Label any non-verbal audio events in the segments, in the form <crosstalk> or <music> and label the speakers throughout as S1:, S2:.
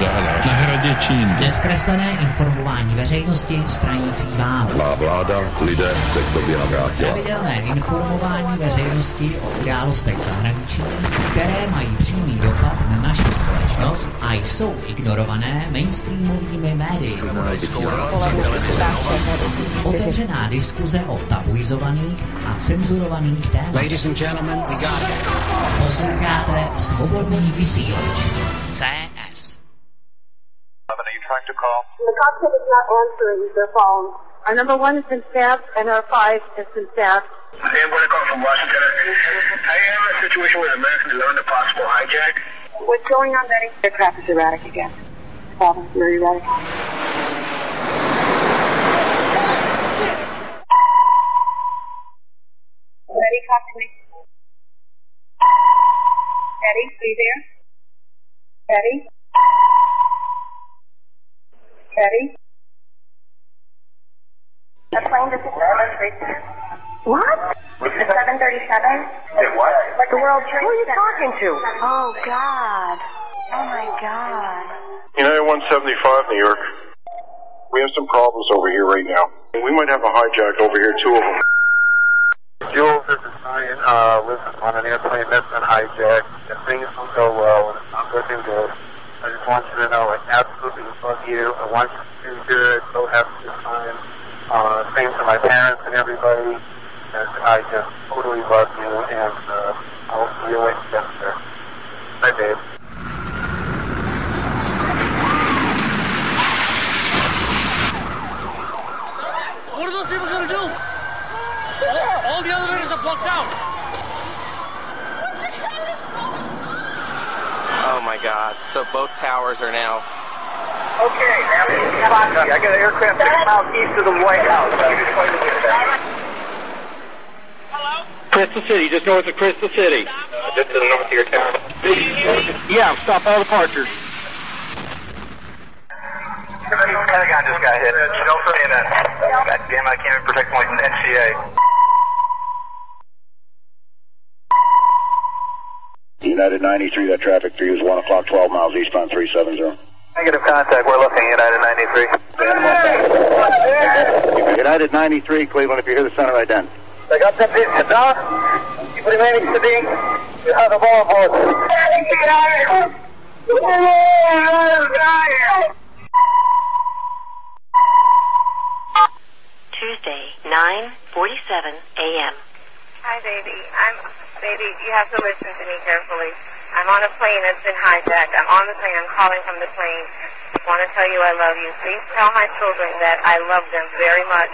S1: Na hradě Čín.
S2: Neskreslené informování veřejnosti stranící vám.
S3: Má vláda lidé se k tobě navrátila.
S2: Pravidelné informování veřejnosti o událostech zahraničí, které mají přímý dopad na naši společnost a jsou ignorované mainstreamovými médii. Otevřená diskuze o tabuizovaných a cenzurovaných tématech.
S4: Ladies and gentlemen, we got it.
S2: Posloucháte svobodný vysílač. CS.
S5: Call?
S6: The cockpit is not answering their phone. Our number one has been staffed and our five has been staffed.
S5: Hey, I'm going to call from Washington. I am in a situation where Americans learned a possible hijack.
S6: What's going on, Betty? The crap is erratic again. Problem, very erratic. Betty, talk to me. Betty, are you there? Betty? Betty?
S7: A plane just What? The 737?
S5: Hey, what?
S7: Like the World Trade
S6: Who are you talking to?
S7: Oh, God. Oh, my God.
S5: United 175, New York. We have some problems over here right now. We might have a hijack over here, two of them. Jules, this is Ryan. Uh, lives on an airplane that's been hijacked. And things don't go well, and it's not looking good. I just want you to know I absolutely love you. I want you to do good. Go have a good time. Uh, same to my parents and everybody. And I just totally love you, and uh, I'll see you later. Bye, babe.
S8: What are those people gonna do? All, all the elevators are blocked out.
S9: Oh my god. So both towers are now.
S5: Okay, now, I got an aircraft six miles east of the White House. Hello?
S8: Crystal City, just north of Crystal City.
S5: Uh, just to the north of your town.
S8: Yeah, stop all departures.
S5: Pentagon just got hit. Don't say that. God damn, I can't even protect my NCA.
S3: United 93, that traffic for you is 1 o'clock, 12 miles eastbound 370.
S5: Negative contact. We're looking at United 93.
S3: United 93, Cleveland, if you hear the center ident.
S5: I got that bit down. Keep remaining steady. You have the ball board.
S7: Tuesday, 9.47 a.m.
S10: Hi, baby. I'm baby. You have to listen to me carefully. I'm on a plane that's been hijacked. I'm on the plane. I'm calling from the plane. I want to tell you I love you. Please tell my children that I love them very much.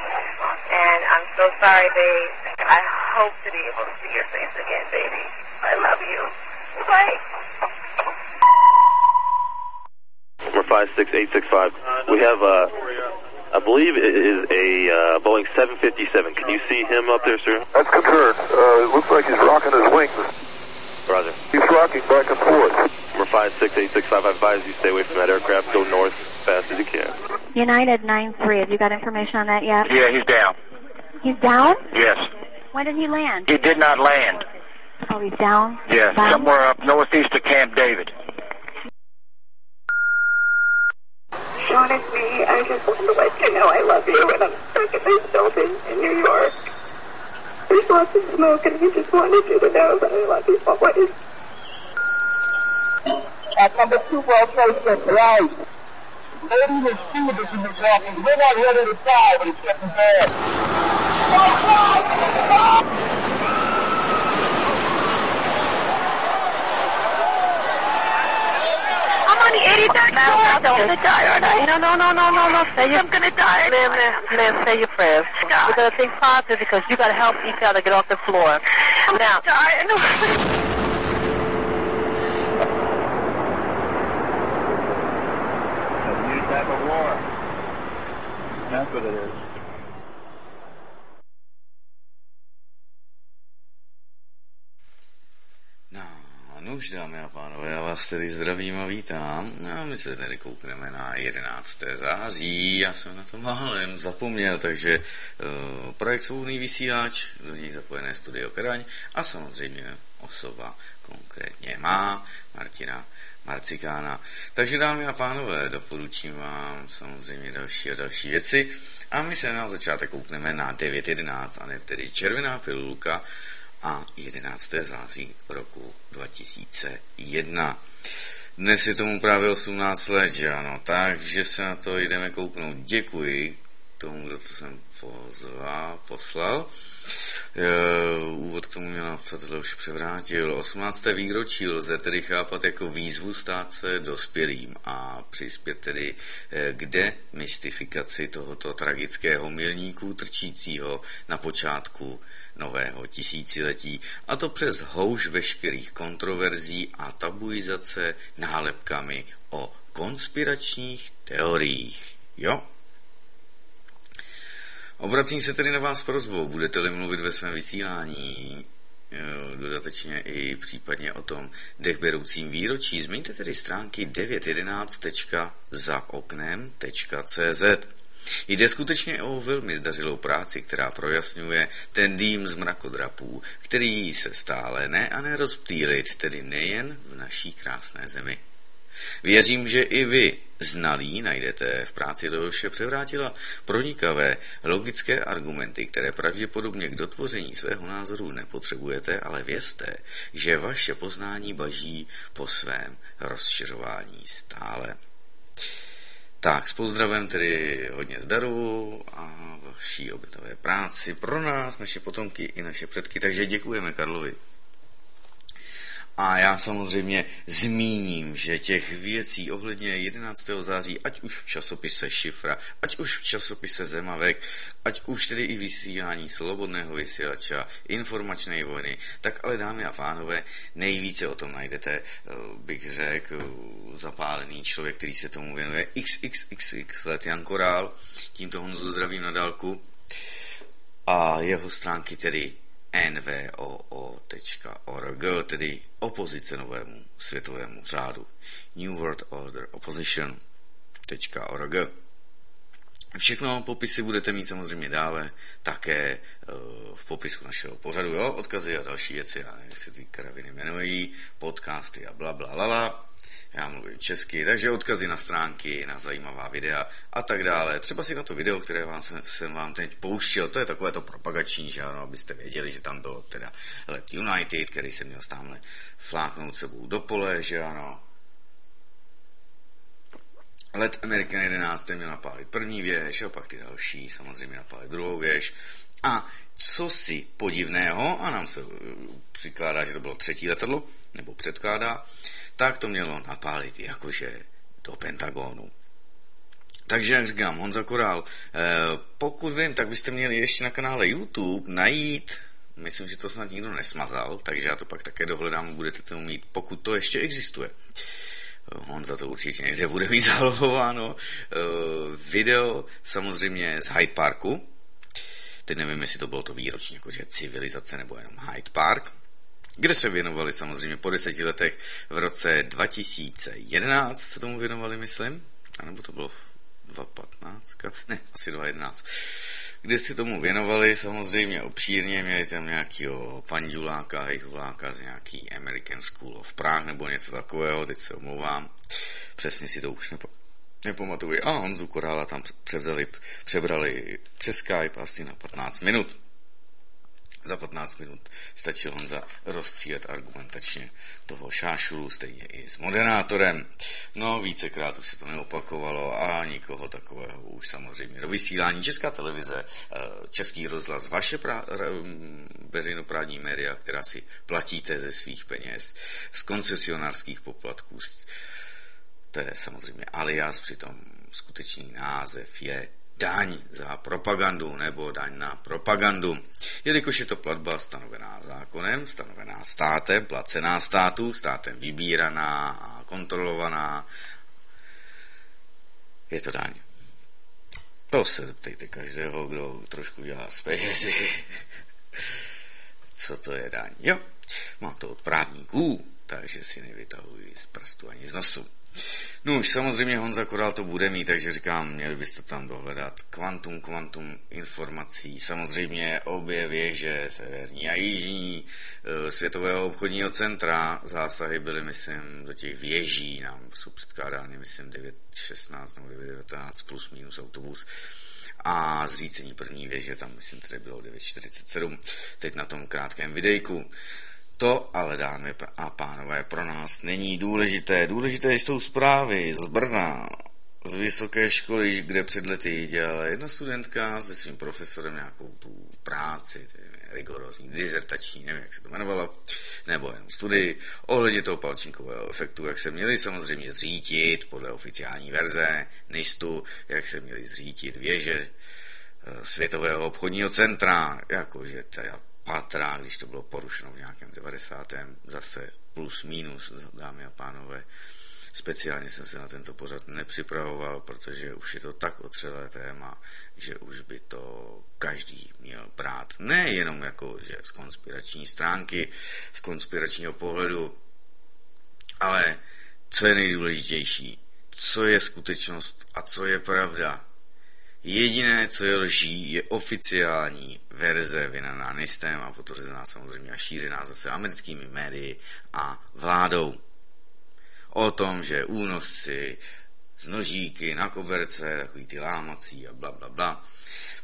S10: And I'm so sorry, babe. I hope to be able to see your face again, baby. I love you. Bye.
S11: Number 56865. We have, uh, I believe it is a uh, Boeing 757. Can you see him up there, sir?
S5: That's confirmed. Uh, it looks like he's rocking his wings.
S11: Roger.
S5: He's rocking back and forth.
S11: Number 56865, I advise you stay away from that aircraft. Go north as fast as you can.
S7: United 9-3. Have you got information on that yet?
S5: Yeah, he's down.
S7: He's down?
S5: Yes.
S7: When did he land?
S5: He did not land.
S7: Oh, he's down?
S5: Yes,
S7: Down?
S5: somewhere up northeast of Camp David.
S6: Me. I just want to let you know I love you, and I'm stuck in this building in New York. There's lots of smoke, and I just wanted you to know that I love you always.
S5: At number two World Trade Center, right. Lady was stewardess in the office. We're not ready to die, but it's getting bad.
S10: I'm on the 83rd floor. I'm gonna die, aren't? No, no, no, no, no, no. Say I'm gonna die. Liv, Liv, Liv, say your prayers.
S6: God.
S10: We're gonna think positive because you gotta help each other get off the floor.
S6: I'm
S10: now,
S6: dying.
S3: That's what it is.
S4: Už dámy a pánové, já vás tedy zdravím a vítám. No, my se tedy koukneme na 11. září, já jsem na to málem zapomněl, takže uh, projekt Svobodný vysílač, do něj zapojené studio Kraň a samozřejmě osoba, konkrétně má, Martina Marcikána. Takže dámy a pánové, doporučím vám samozřejmě další a další věci a my se na začátek koukneme na 9.11 a ne tedy červená pilulka a 11. září roku 2001. Dnes je tomu právě 18 let, že ano, takže se na to jdeme kouknout. Děkuji tomu, kdo to jsem pozval, poslal. E, úvod k tomu měl napsat už převrátil. 18. výročí lze tedy chápat jako výzvu stát se dospělým a přispět tedy e, k demystifikaci tohoto tragického milníku trčícího na počátku nového tisíciletí, a to přes houž veškerých kontroverzí a tabuizace nálepkami o konspiračních teoriích. Jo? Obracím se tedy na vás prozbou, budete-li mluvit ve svém vysílání, dodatečně i případně o tom dechberoucím výročí, zmiňte tedy stránky 911.zaoknem.cz. Jde skutečně o velmi zdařilou práci, která projasňuje ten dým z mrakodrapů, který se stále ne a nerozptýlit, tedy nejen v naší krásné zemi. Věřím, že i vy, znalí, najdete v práci Leoše Převrátila pronikavé logické argumenty, které pravděpodobně k dotvoření svého názoru nepotřebujete, ale vězte, že vaše poznání baží po svém rozšiřování stále. Tak, s pozdravem tedy hodně zdaru a vaší obětové práci pro nás, naše potomky i naše předky, takže děkujeme Karlovi. A já samozřejmě zmíním, že těch věcí ohledně 11. září, ať už v časopise Šifra, ať už v časopise Zemavek, ať už tedy i vysílání slobodného vysílača, informačné vojny, tak ale dámy a pánové, nejvíce o tom najdete, eh, bych řekl, zapálený člověk, který se tomu věnuje XXXX let Jan Korál, tímto Honzu zdravím na dálku, a jeho stránky tedy nvoo.org, tedy opozice novému světovému řádu. New World Order Opposition.org. Všechno popisy budete mít samozřejmě dále také uh, v popisku našeho pořadu, jo, odkazy a další věci, nevím, jestli ty kraviny jmenují, podcasty a bla, bla, lala já mluvím česky, takže odkazy na stránky, na zajímavá videa a tak dále. Třeba si na to video, které vám jsem, jsem vám teď pouštěl, to je takové to propagační, že ano, abyste věděli, že tam bylo teda Let United, který se měl tamhle fláknout sebou do pole, že ano. Let American 11 měl napálit první věž, a pak ty další samozřejmě napálit druhou věž. A co si podivného, a nám se uh, přikládá, že to bylo třetí letadlo, nebo předkládá, tak to mělo napálit jakože do Pentagonu. Takže, jak říkám, Honza Korál, eh, pokud vím, tak byste měli ještě na kanále YouTube najít, myslím, že to snad nikdo nesmazal, takže já to pak také dohledám, budete to mít, pokud to ještě existuje. Honza to určitě někde bude mít <laughs> zálohováno. Eh, video samozřejmě z Hyde Parku, teď nevím, jestli to bylo to výroční, jakože civilizace nebo jenom Hyde Park, kde se věnovali samozřejmě po deseti letech. V roce 2011 se tomu věnovali, myslím, a nebo to bylo 2015, ne, asi 2011, kde si tomu věnovali samozřejmě obšírně, měli tam nějakého panduláka, vláka z nějaký American School of Prague nebo něco takového, teď se omlouvám, přesně si to už nepo, nepamatuji. A Honzu Korála tam převzali, přebrali přes Skype asi na 15 minut. Za 15 minut stačil Honza rozstřílet argumentačně toho šášulu, stejně i s moderátorem. No, vícekrát už se to neopakovalo a nikoho takového už samozřejmě do vysílání. Česká televize, eh, Český rozhlas, vaše pra, veřejnoprávní média, která si platíte ze svých peněz, z koncesionářských poplatků, to je samozřejmě alias, přitom skutečný název je daň za propagandu nebo daň na propagandu. Jelikož je to platba stanovená zákonem, stanovená státem, placená státu, státem vybíraná a kontrolovaná, je to daň. To se zeptejte každého, kdo trošku dělá z penězi. Co to je daň? Jo, má to od právníků, takže si nevytahuji z prstu ani z nosu. No už samozřejmě Honza Koral to bude mít, takže říkám, měli byste tam dohledat kvantum, kvantum informací, samozřejmě obě věže, severní a jižní e, světového obchodního centra, zásahy byly, myslím, do těch věží, nám jsou předkládány, myslím, 9.16 nebo 9.19 plus minus autobus a zřícení první věže, tam myslím, tady bylo 9.47, teď na tom krátkém videjku. To ale, dámy a pánové, pro nás není důležité. Důležité jsou zprávy z Brna, z vysoké školy, kde před lety dělala jedna studentka se svým profesorem nějakou tu práci, rigorózní, dizertační, nevím, jak se to jmenovalo, nebo jenom studii, ohledně toho palčinkového efektu, jak se měli samozřejmě zřítit podle oficiální verze NISTu, jak se měli zřítit věže eh, Světového obchodního centra, jakože teda patra, když to bylo porušeno v nějakém 90. zase plus minus, dámy a pánové. Speciálně jsem se na tento pořad nepřipravoval, protože už je to tak otřelé téma, že už by to každý měl brát. Ne jenom jako, že z konspirační stránky, z konspiračního pohledu, ale co je nejdůležitější, co je skutečnost a co je pravda. Jediné, co je lží, je oficiální verze vynaná NISTem a potvrzená samozřejmě a šířená zase americkými médii a vládou. O tom, že únosci z nožíky na koverce, takový ty lámací a bla, bla, bla,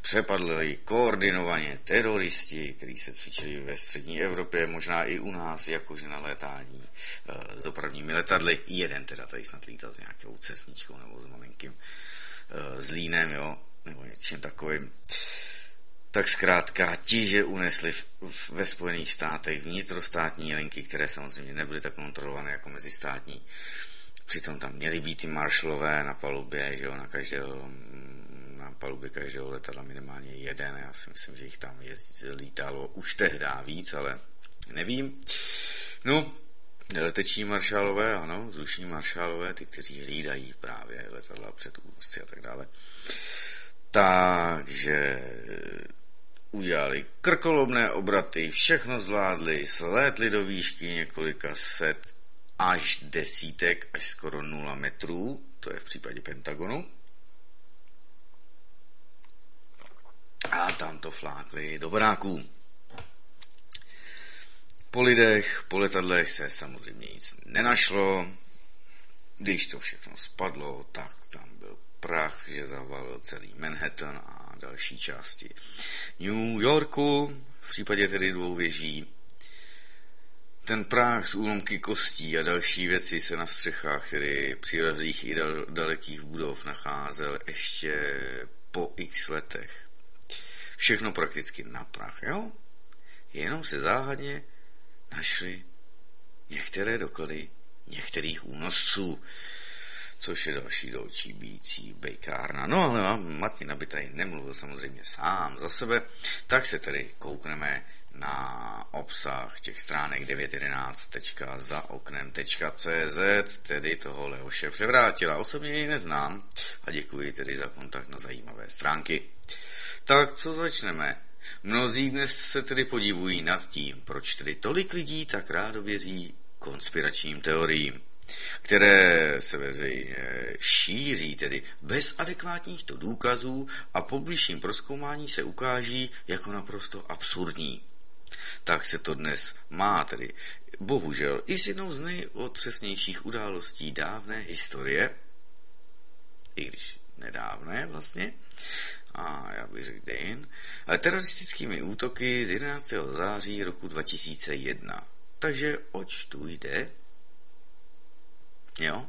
S4: přepadli koordinovaně teroristi, kteří se cvičili ve střední Evropě, možná i u nás, jakože na létání e, s dopravními letadly. Jeden teda tady snad lítal s nějakou cesničkou nebo s malinkým zlínem, jo, nebo něčím takovým. Tak zkrátka, ti, že unesli v, v, ve Spojených státech vnitrostátní linky, které samozřejmě nebyly tak kontrolované jako mezistátní, přitom tam měly být ty maršalové na palubě, že jo, na každého na palubě každého letadla minimálně jeden, já si myslím, že jich tam lítalo už tehdy víc, ale nevím. No, leteční maršálové, ano, vzdušní maršálové, ty, kteří hlídají právě letadla před únosci a tak dále. Takže udělali krkolobné obraty, všechno zvládli, slétli do výšky několika set až desítek, až skoro nula metrů, to je v případě Pentagonu. A tam to flákli do bráků. Po lidech, po letadlech se samozřejmě nic nenašlo. Když to všechno spadlo, tak tam prach, že zavalil celý Manhattan a další části New Yorku, v případě tedy dvou věží. Ten prach z úlomky kostí a další věci se na střechách, tedy přilehlých i dal, dalekých budov, nacházel ještě po x letech. Všechno prakticky na prach, jo? Jenom se záhadně našli některé doklady některých únosců což je další do očí bíjící bejkárna. No ale Martin, aby tady nemluvil samozřejmě sám za sebe, tak se tedy koukneme na obsah těch stránek 911.zaoknem.cz, tedy toho Leoše Převrátila. Osobně jej neznám a děkuji tedy za kontakt na zajímavé stránky. Tak co začneme? Mnozí dnes se tedy podivují nad tím, proč tedy tolik lidí tak rádo věří konspiračním teoriím které se veřejně šíří, tedy bez adekvátních to důkazů a po bližším proskoumání se ukáží jako naprosto absurdní. Tak se to dnes má tedy bohužel i s jednou z nejotřesnějších událostí dávné historie, i když nedávné vlastně, a já bych řekl dejin, teroristickými útoky z 11. září roku 2001. Takže oč tu jde? Jo?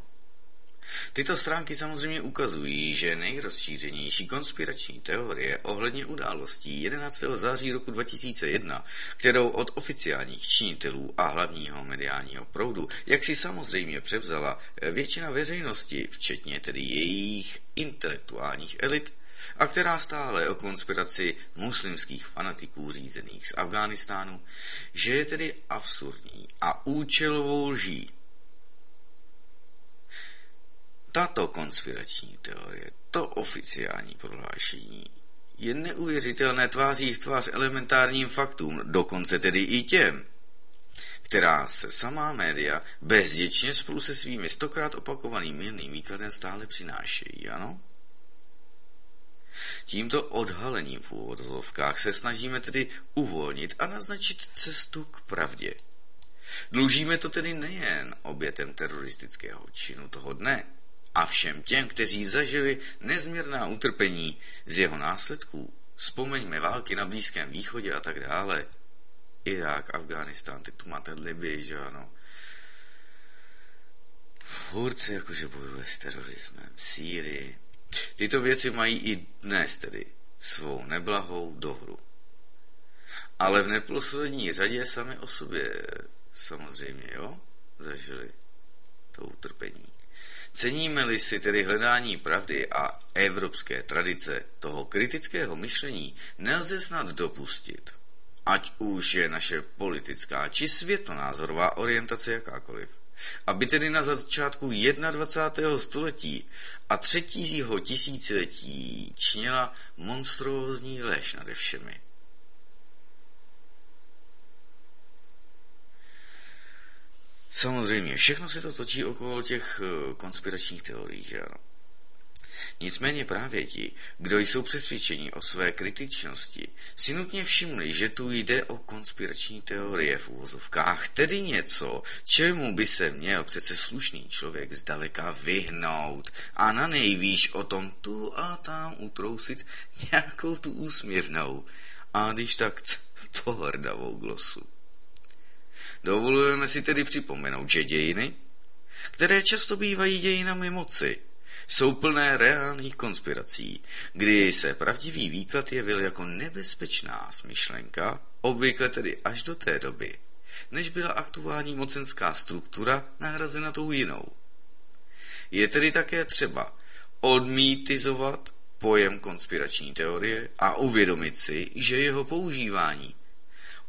S4: Tyto stránky samozřejmě ukazují, že nejrozšířenější konspirační teorie ohledně událostí 11. září roku 2001, kterou od oficiálních činitelů a hlavního mediálního proudu, jak si samozřejmě převzala většina veřejnosti, včetně tedy jejich intelektuálních elit, a která stále o konspiraci muslimských fanatiků řízených z Afghánistánu, že je tedy absurdní a účelovou lží tato konspirační teorie, to oficiální prohlášení, je neuvěřitelné tváří v tvář elementárním faktům, dokonce tedy i těm, která se samá média bezděčně spolu se svými stokrát opakovaným mírným výkladem stále přinášejí, ano? Tímto odhalením v úvodovkách se snažíme tedy uvolnit a naznačit cestu k pravdě. Dlužíme to tedy nejen obětem teroristického činu toho dne, a všem těm, kteří zažili nezměrná utrpení z jeho následků, vzpomeňme války na Blízkém východě a tak dále, Irák, Afghánistán, teď tu máte Libii, že ano, furt se jakože bojuje s terorismem, Sýrii. Tyto věci mají i dnes tedy svou neblahou dohru. Ale v neposlední řadě sami o sobě samozřejmě, jo, zažili to utrpení. Ceníme-li si tedy hledání pravdy a evropské tradice toho kritického myšlení, nelze snad dopustit, ať už je naše politická či světonázorová orientace jakákoliv, aby tedy na začátku 21. století a třetího tisíciletí čněla monstrózní lež nade všemi. Samozřejmě, všechno se to točí okolo těch eh, konspiračních teorií, že ano. Nicméně právě ti, kdo jsou přesvědčeni o své kritičnosti, si nutně všimli, že tu jde o konspirační teorie v úvozovkách, tedy něco, čemu by se měl přece slušný člověk zdaleka vyhnout a na nejvýš o tom tu a tam utrousit nějakou tu úsměvnou a když tak <laughs> pohrdavou glosu. Dovolujeme si tedy připomenout, že dějiny, které často bývají dějinami moci, jsou plné reálných konspirací, kdy se pravdivý výklad jevil jako nebezpečná smyšlenka, obvykle tedy až do té doby, než byla aktuální mocenská struktura nahrazena tou jinou. Je tedy také třeba odmítizovat pojem konspirační teorie a uvědomit si, že jeho používání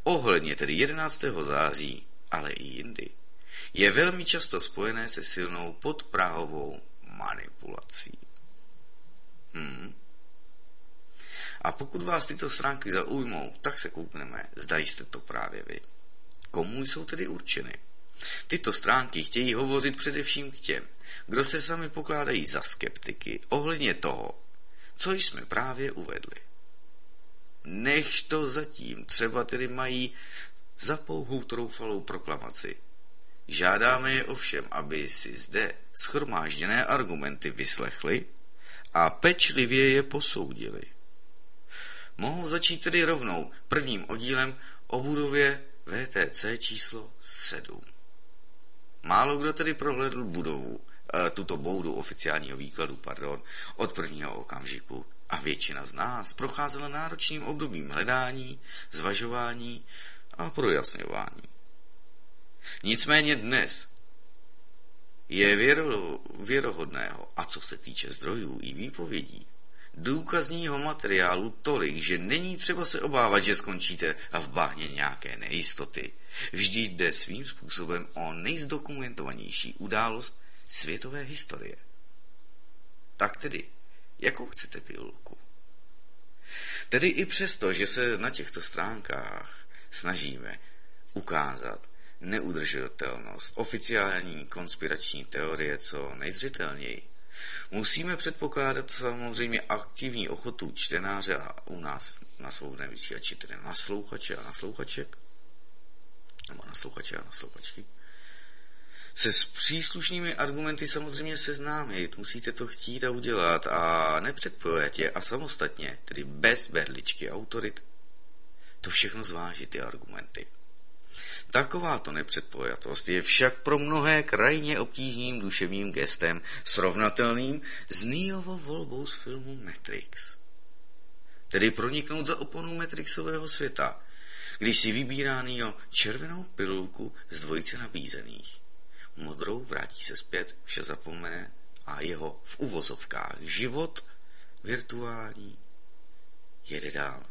S4: ohledně tedy 11. září, ale i jindy, je velmi často spojené se silnou podpráhovou manipulací. Hmm. A pokud vás tyto stránky zaujmou, tak se koukneme, zda jste to právě vy. Komu jsou tedy určeny? Tyto stránky chtějí hovořit především k těm, kdo se sami pokládají za skeptiky ohledně toho, co jsme právě uvedli. Než to zatím třeba tedy mají za pouhou troufalou proklamaci, Žádáme je ovšem, aby si zde schromážděné argumenty vyslechli a pečlivě je posoudili. Mohou začít tedy rovnou prvním oddílem o budově VTC číslo 7. Málo kdo tedy prohlédl budovu, e, tuto boudu oficiálního výkladu, pardon, od prvního okamžiku a většina z nás procházela náročným obdobím hledání, zvažování a projasňování. Nicméně dnes je věro, věrohodného, a co se týče zdrojů i výpovědí, důkazního materiálu tolik, že není třeba se obávat, že skončíte v bahně nějaké nejistoty. Vždy jde svým způsobem o nejzdokumentovanější událost světové historie. Tak tedy, jakou chcete pilulku? Tedy i přesto, že se na těchto stránkách snažíme ukázat, neudržitelnost, oficiální konspirační teorie co nejzřetelněji. Musíme předpokládat samozřejmě aktivní ochotu čtenáře a u nás na svobodném vysílači, tedy naslouchače a naslouchaček, nebo naslouchače a naslouchačky, se s příslušnými argumenty samozřejmě seznámit, musíte to chtít a udělat a nepředpojatě a samostatně, tedy bez berličky autorit, to všechno zvážit ty argumenty. Takováto nepředpojatost je však pro mnohé krajně obtížným duševním gestem srovnatelným s Neovou volbou z filmu Matrix. Tedy proniknout za oponu Matrixového světa, když si vybírá Neo červenou pilulku z dvojice nabízených. Modrou vrátí se zpět, vše zapomene a jeho v uvozovkách život virtuální jede dál.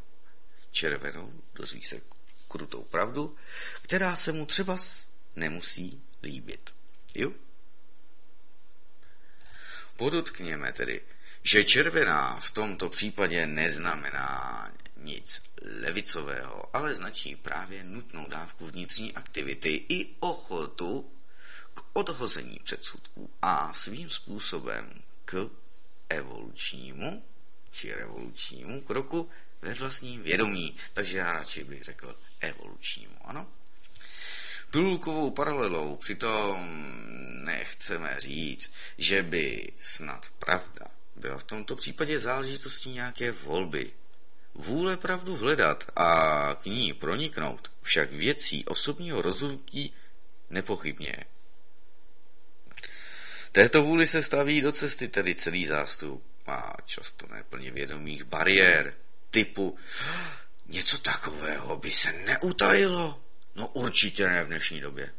S4: Červenou dozví se krutou pravdu, která se mu třeba nemusí líbit. Jo? Podotkněme tedy, že červená v tomto případě neznamená nic levicového, ale značí právě nutnou dávku vnitřní aktivity i ochotu k odhození předsudků a svým způsobem k evolučnímu či revolučnímu kroku ve vlastním vědomí. Takže já radši bych řekl evolučnímu, ano? Pilulkovou paralelou přitom nechceme říct, že by snad pravda byla v tomto případě záležitostí nějaké volby. Vůle pravdu hledat a k ní proniknout však věcí osobního rozhodnutí nepochybně. Této vůli se staví do cesty tedy celý zástup a často neplně vědomých bariér typu něco takového by se neutajilo. No určitě ne v dnešní době.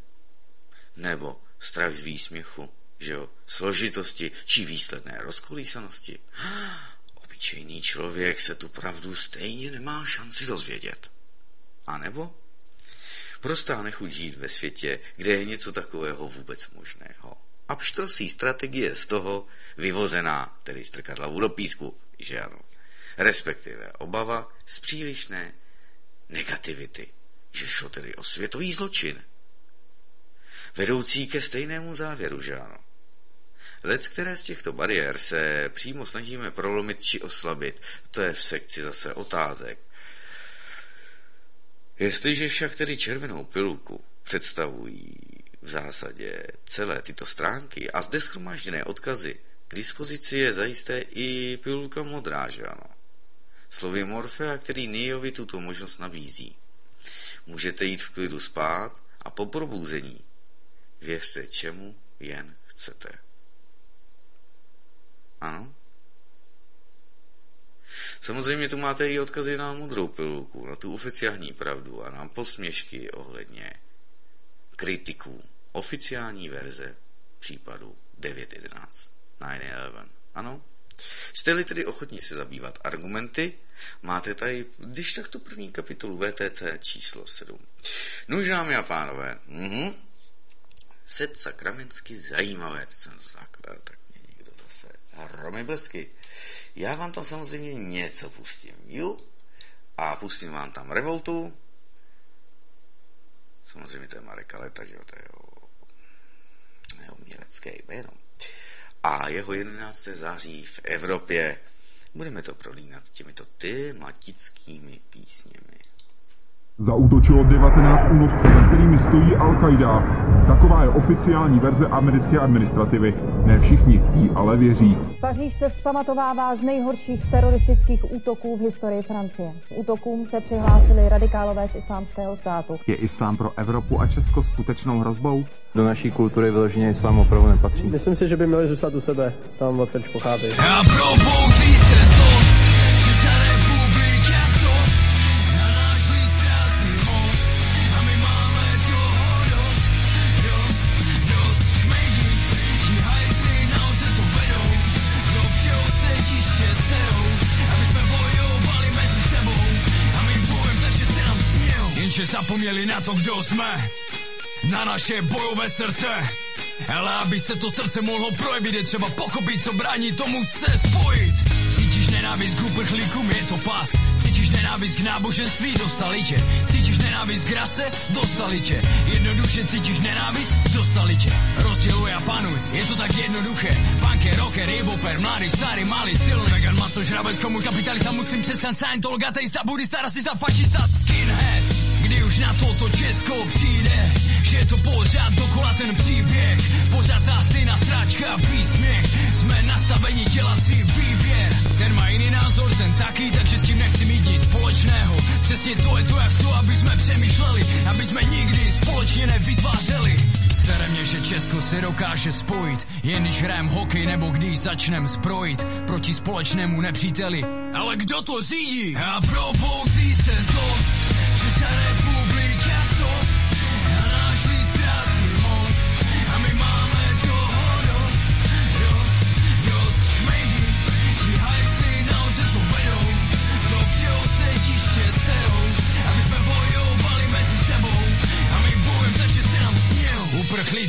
S4: Nebo strach z výsměchu, že jo, složitosti či výsledné rozkolísanosti. Obyčejný člověk se tu pravdu stejně nemá šanci dozvědět. A nebo prostá nechuť žít ve světě, kde je něco takového vůbec možného. A pštrosí strategie z toho vyvozená, tedy strkat hlavu do písku, že ano. Respektive obava z přílišné negativity, že šlo tedy o světový zločin, vedoucí ke stejnému závěru, že ano. Lec, které z těchto bariér se přímo snažíme prolomit či oslabit, to je v sekci zase otázek. Jestliže však tedy červenou pilulku představují v zásadě celé tyto stránky a zde schromážděné odkazy, k dispozici je zajisté i pilulka modrá, že ano. Slovy Morfea, který Neovi tuto možnost nabízí. Můžete jít v klidu spát a po probuzení věřte čemu jen chcete. Ano? Samozřejmě tu máte i odkazy na modrou pilulku, na tu oficiální pravdu a na posměšky ohledně kritiků oficiální verze případu 9.11. 9.11. Ano? Jste-li tedy ochotní se zabývat argumenty, máte tady, když tak tu první kapitolu VTC číslo 7. Nuž, dámy a pánové, mhm. set sakramensky zajímavé, teď jsem to zaklad, tak mě někdo zase hromy blesky. Já vám tam samozřejmě něco pustím, jo? A pustím vám tam Revoltu, samozřejmě to je Marek Aleta, že jo, to je jeho umělecké jméno a jeho 11. září v Evropě. Budeme to prolínat těmito tematickými písněmi.
S1: Zautočilo 19 únosců, za kterými stojí Al-Qaida. Taková je oficiální verze americké administrativy. Ne všichni jí ale věří.
S12: Paříž se vzpamatovává z nejhorších teroristických útoků v historii Francie. Útokům se přihlásili radikálové z islámského státu.
S13: Je islám pro Evropu a Česko skutečnou hrozbou?
S14: Do naší kultury vyloženě islám opravdu nepatří.
S15: Myslím si, že by měli zůstat u sebe, tam odkud pocházejí.
S16: Já probouzí to, kdo jsme, na naše bojové srdce. Ale aby se to srdce mohlo projevit, je třeba pochopit, co brání tomu se spojit. Cítíš nenávist k uprchlíkům, je to past. Cítíš nenávist k náboženství, dostali tě. Cítíš nenávist k rase, dostali tě. Jednoduše cítíš nenávist, dostali tě. Rozděluj a panuj, je to tak jednoduché. Punker, rocker, hiboper, mladý, starý, malý, silný. Vegan, maso, žrabec, komu kapitalista, muslim, křesťan, scientolog, ateista, buddhista, rasista, fašista, skinhead. Kdy už na toto Česko přijde, že je to pořád dokola ten příběh. Pořád ta stejná stráčka, výsměch. Jsme nastaveni dělat si výběr. Ten má jiný názor, ten taky, takže s tím nechci mít nic společného. Přesně to je to, jak chci, aby jsme přemýšleli, aby jsme nikdy společně nevytvářeli. Sere mě, že Česko se dokáže spojit, jen když hrajem hokej nebo když začnem zbrojit proti společnému nepříteli. Ale kdo to řídí? A probouzí se zlost,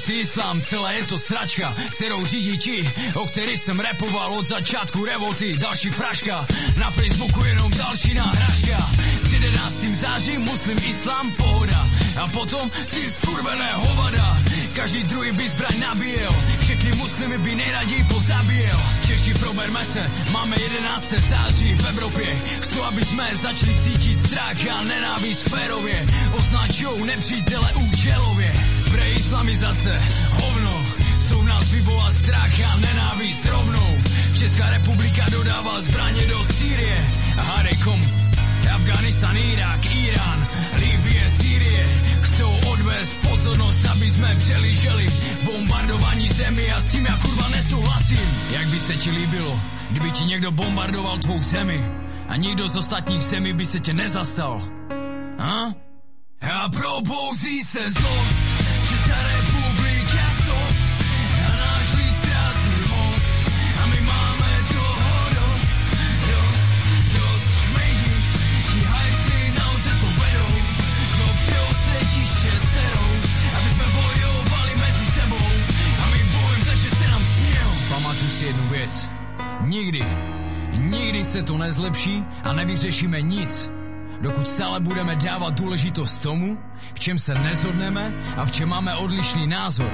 S16: si islám, celé je to stračka, kterou řídí ti, o který jsem repoval od začátku revolty, další fraška, na Facebooku jenom další náhražka. Před 11. září muslim islám pohoda a potom ty skurvené hovada. Každý druhý by zbraň nabíjel, všechny muslimy by nejraději pozabíjel. Češi, proberme se, máme 11. září v Evropě. Chci, aby jsme začali cítit strach a nenávist férově. Označujou nepřítele účelově. Pre islamizace, hovno, chcou nás vyvolat strach a nenávist rovnou. Česká republika dodává zbraně do Sýrie. Hade komu? Afganistan, Irák, Irán, Libie, Sýrie Odvést pozornost, aby jsme přelíželi. Bombardování zemi a s tím já kurva nesouhlasím. Jak by se ti líbilo, kdyby ti někdo bombardoval tvou zemi? A nikdo z ostatních zemí by se tě nezastal. Ha? A probouzí se zlost Nikdy, nikdy se to nezlepší a nevyřešíme nic, dokud stále budeme dávat důležitost tomu, v čem se nezhodneme a v čem máme odlišný názor.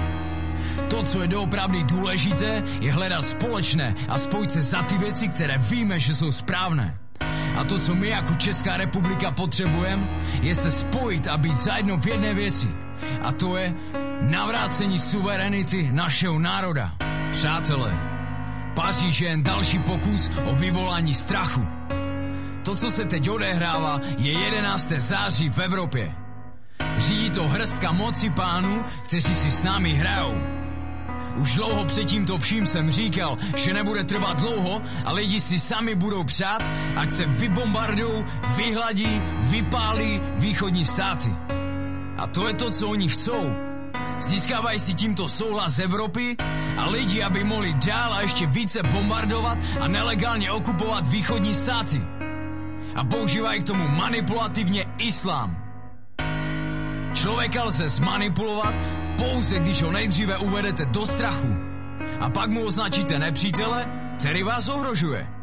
S16: To, co je doopravdy důležité, je hledat společné a spojit se za ty věci, které víme, že jsou správné. A to, co my jako Česká republika potřebujeme, je se spojit a být zajedno v jedné věci. A to je navrácení suverenity našeho národa. Přátelé, Paříž je jen další pokus o vyvolání strachu. To, co se teď odehrává, je 11. září v Evropě. Řídí to hrstka moci pánů, kteří si s námi hrajou. Už dlouho předtím to vším jsem říkal, že nebude trvat dlouho a lidi si sami budou přát, ať se vybombardou, vyhladí, vypálí východní státy. A to je to, co oni chcou. Získávají si tímto souhlas Evropy a lidi, aby mohli dál a ještě více bombardovat a nelegálně okupovat východní státy. A používají k tomu manipulativně islám. Člověka lze zmanipulovat pouze, když ho nejdříve uvedete do strachu a pak mu označíte nepřítele, který vás ohrožuje.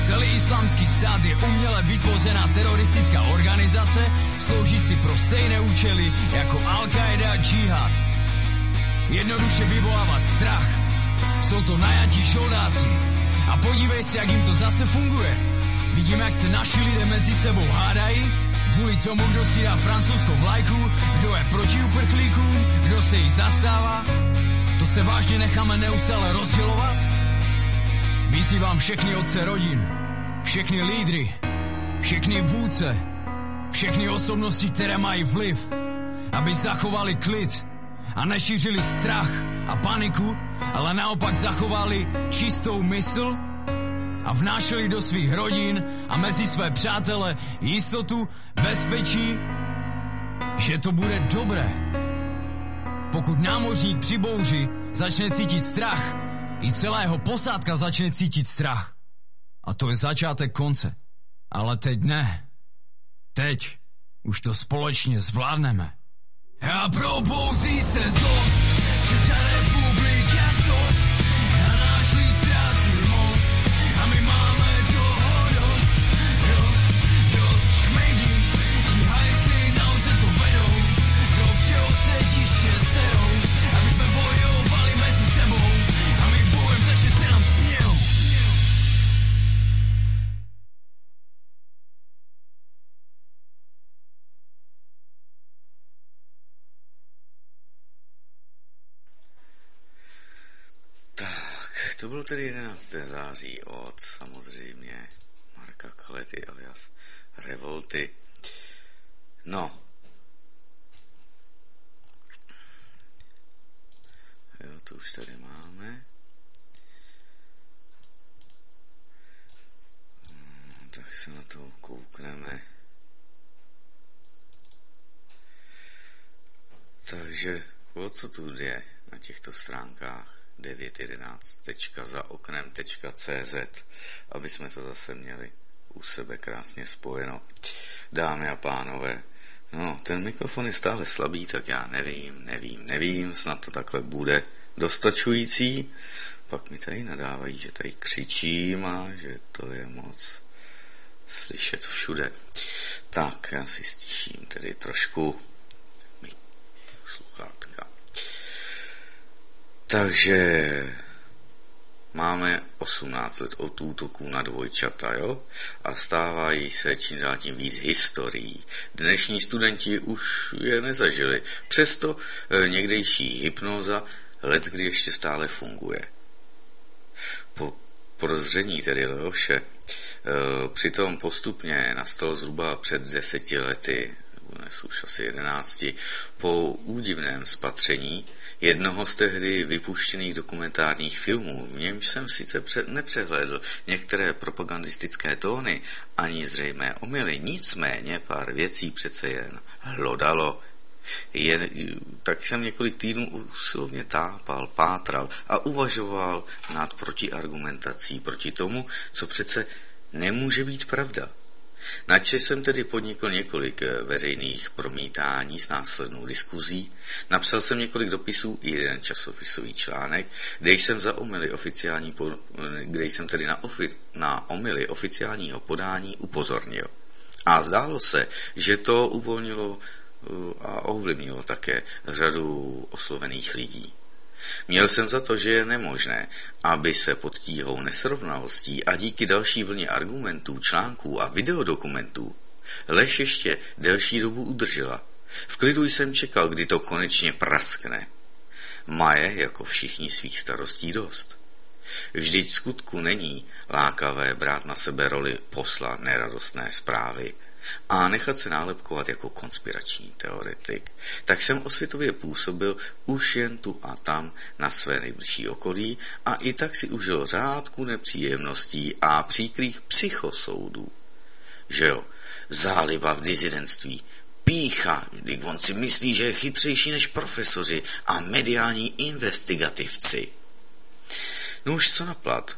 S16: Celý islámský stát je uměle vytvořená teroristická organizace, sloužící pro stejné účely jako Al-Qaida a Jihad. Jednoduše vyvolávat strach. Jsou to najatí žoldáci. A podívej se, jak jim to zase funguje. Vidíme, jak se naši lidé mezi sebou hádají, kvůli tomu, kdo si dá francouzskou vlajku, kdo je proti uprchlíkům, kdo se jí zastává. To se vážně necháme neustále rozdělovat? Vyzývám všechny otce rodin, všechny lídry, všechny vůdce, všechny osobnosti, které mají vliv, aby zachovali klid a nešířili strach a paniku, ale naopak zachovali čistou mysl a vnášeli do svých rodin a mezi své přátele jistotu, bezpečí, že to bude dobré. Pokud námořník při bouři začne cítit strach, i celého posádka začne cítit strach. A to je začátek konce. Ale teď ne. Teď už to společně zvládneme. A probouzí se zlost, Česká republika to
S4: bylo tedy 11. září od samozřejmě Marka Kalety alias Revolty. No. Jo, to už tady máme. Hmm, Tak se na to koukneme. Takže o co tu jde na těchto stránkách 911.zaoknem.cz, aby jsme to zase měli u sebe krásně spojeno. Dámy a pánové, no, ten mikrofon je stále slabý, tak já nevím, nevím, Nevím, snad to takhle bude dostačující. Pak mi tady nadávají, že tady křičím a že to je moc slyšet všude. Tak, já si stiším tedy trošku mi sluchátka. Takže máme 18 let od útoků na dvojčata, jo? A stávají se čím dál tím víc historií. Dnešní studenti už je nezažili. Přesto e, někdejší hypnoza let, kdy ještě stále funguje. Po prozření tedy Leoše e, přitom postupně nastalo zhruba před deseti lety, dnes už asi jedenácti, po údivném spatření jednoho z tehdy vypuštěných dokumentárních filmů, v němž jsem sice před, nepřehlédl některé propagandistické tóny ani zřejmé omily, nicméně pár věcí přece jen hlodalo. Je, tak jsem několik týdnů usilovně tápal, pátral a uvažoval nad protiargumentací proti tomu, co přece nemůže být pravda. Načež jsem tedy podnikl několik eh, veřejných promítání s následnou diskuzí, napsal jsem několik dopisů i jeden časopisový článek, kde jsem za omily oficiální, kde jsem tedy na, ofi, na omily oficiálního podání upozornil. A zdálo se, že to uvolnilo eh, a ovlivnilo také řadu oslovených lidí. Měl jsem za to, že je nemožné, aby se pod tíhou nesrovnalostí a díky další vlně argumentů, článků a videodokumentů lež ještě delší dobu udržela. V klidu jsem čekal, kdy to konečně praskne. Maje, jako všichni svých starostí dost. Vždyť skutku není lákavé brát na sebe roli posla neradostné zprávy, a nechat se nálepkovat jako konspirační teoretik, tak jsem osvětově působil už jen tu a tam na své nejbližší okolí a i tak si užil řádku nepříjemností a příkrých psychosoudů. Že jo, záliba v dizidentství, pícha, když on si myslí, že je chytřejší než profesoři a mediální investigativci. No už co naplat?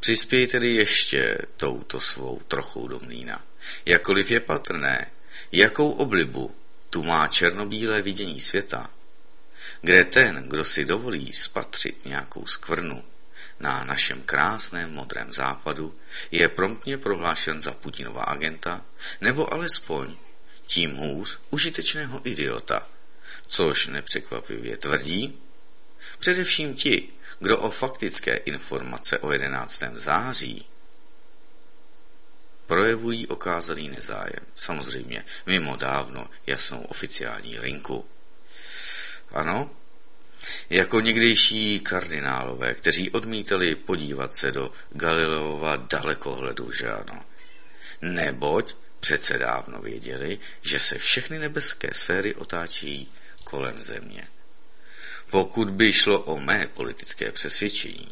S4: Přispěj tedy ještě touto svou trochou do mlína. Jakoliv je patrné, jakou oblibu tu má černobílé vidění světa, kde ten, kdo si dovolí spatřit nějakou skvrnu na našem krásném modrém západu, je promptně prohlášen za Putinova agenta, nebo alespoň tím hůř užitečného idiota, což nepřekvapivě tvrdí, především ti, kdo o faktické informace o 11. září projevují okázaný nezájem. Samozřejmě mimo dávno jasnou oficiální linku. Ano, jako někdejší kardinálové, kteří odmítali podívat se do Galileova dalekohledu, že ano. Neboť přece dávno věděli, že se všechny nebeské sféry otáčí kolem země. Pokud by šlo o mé politické přesvědčení,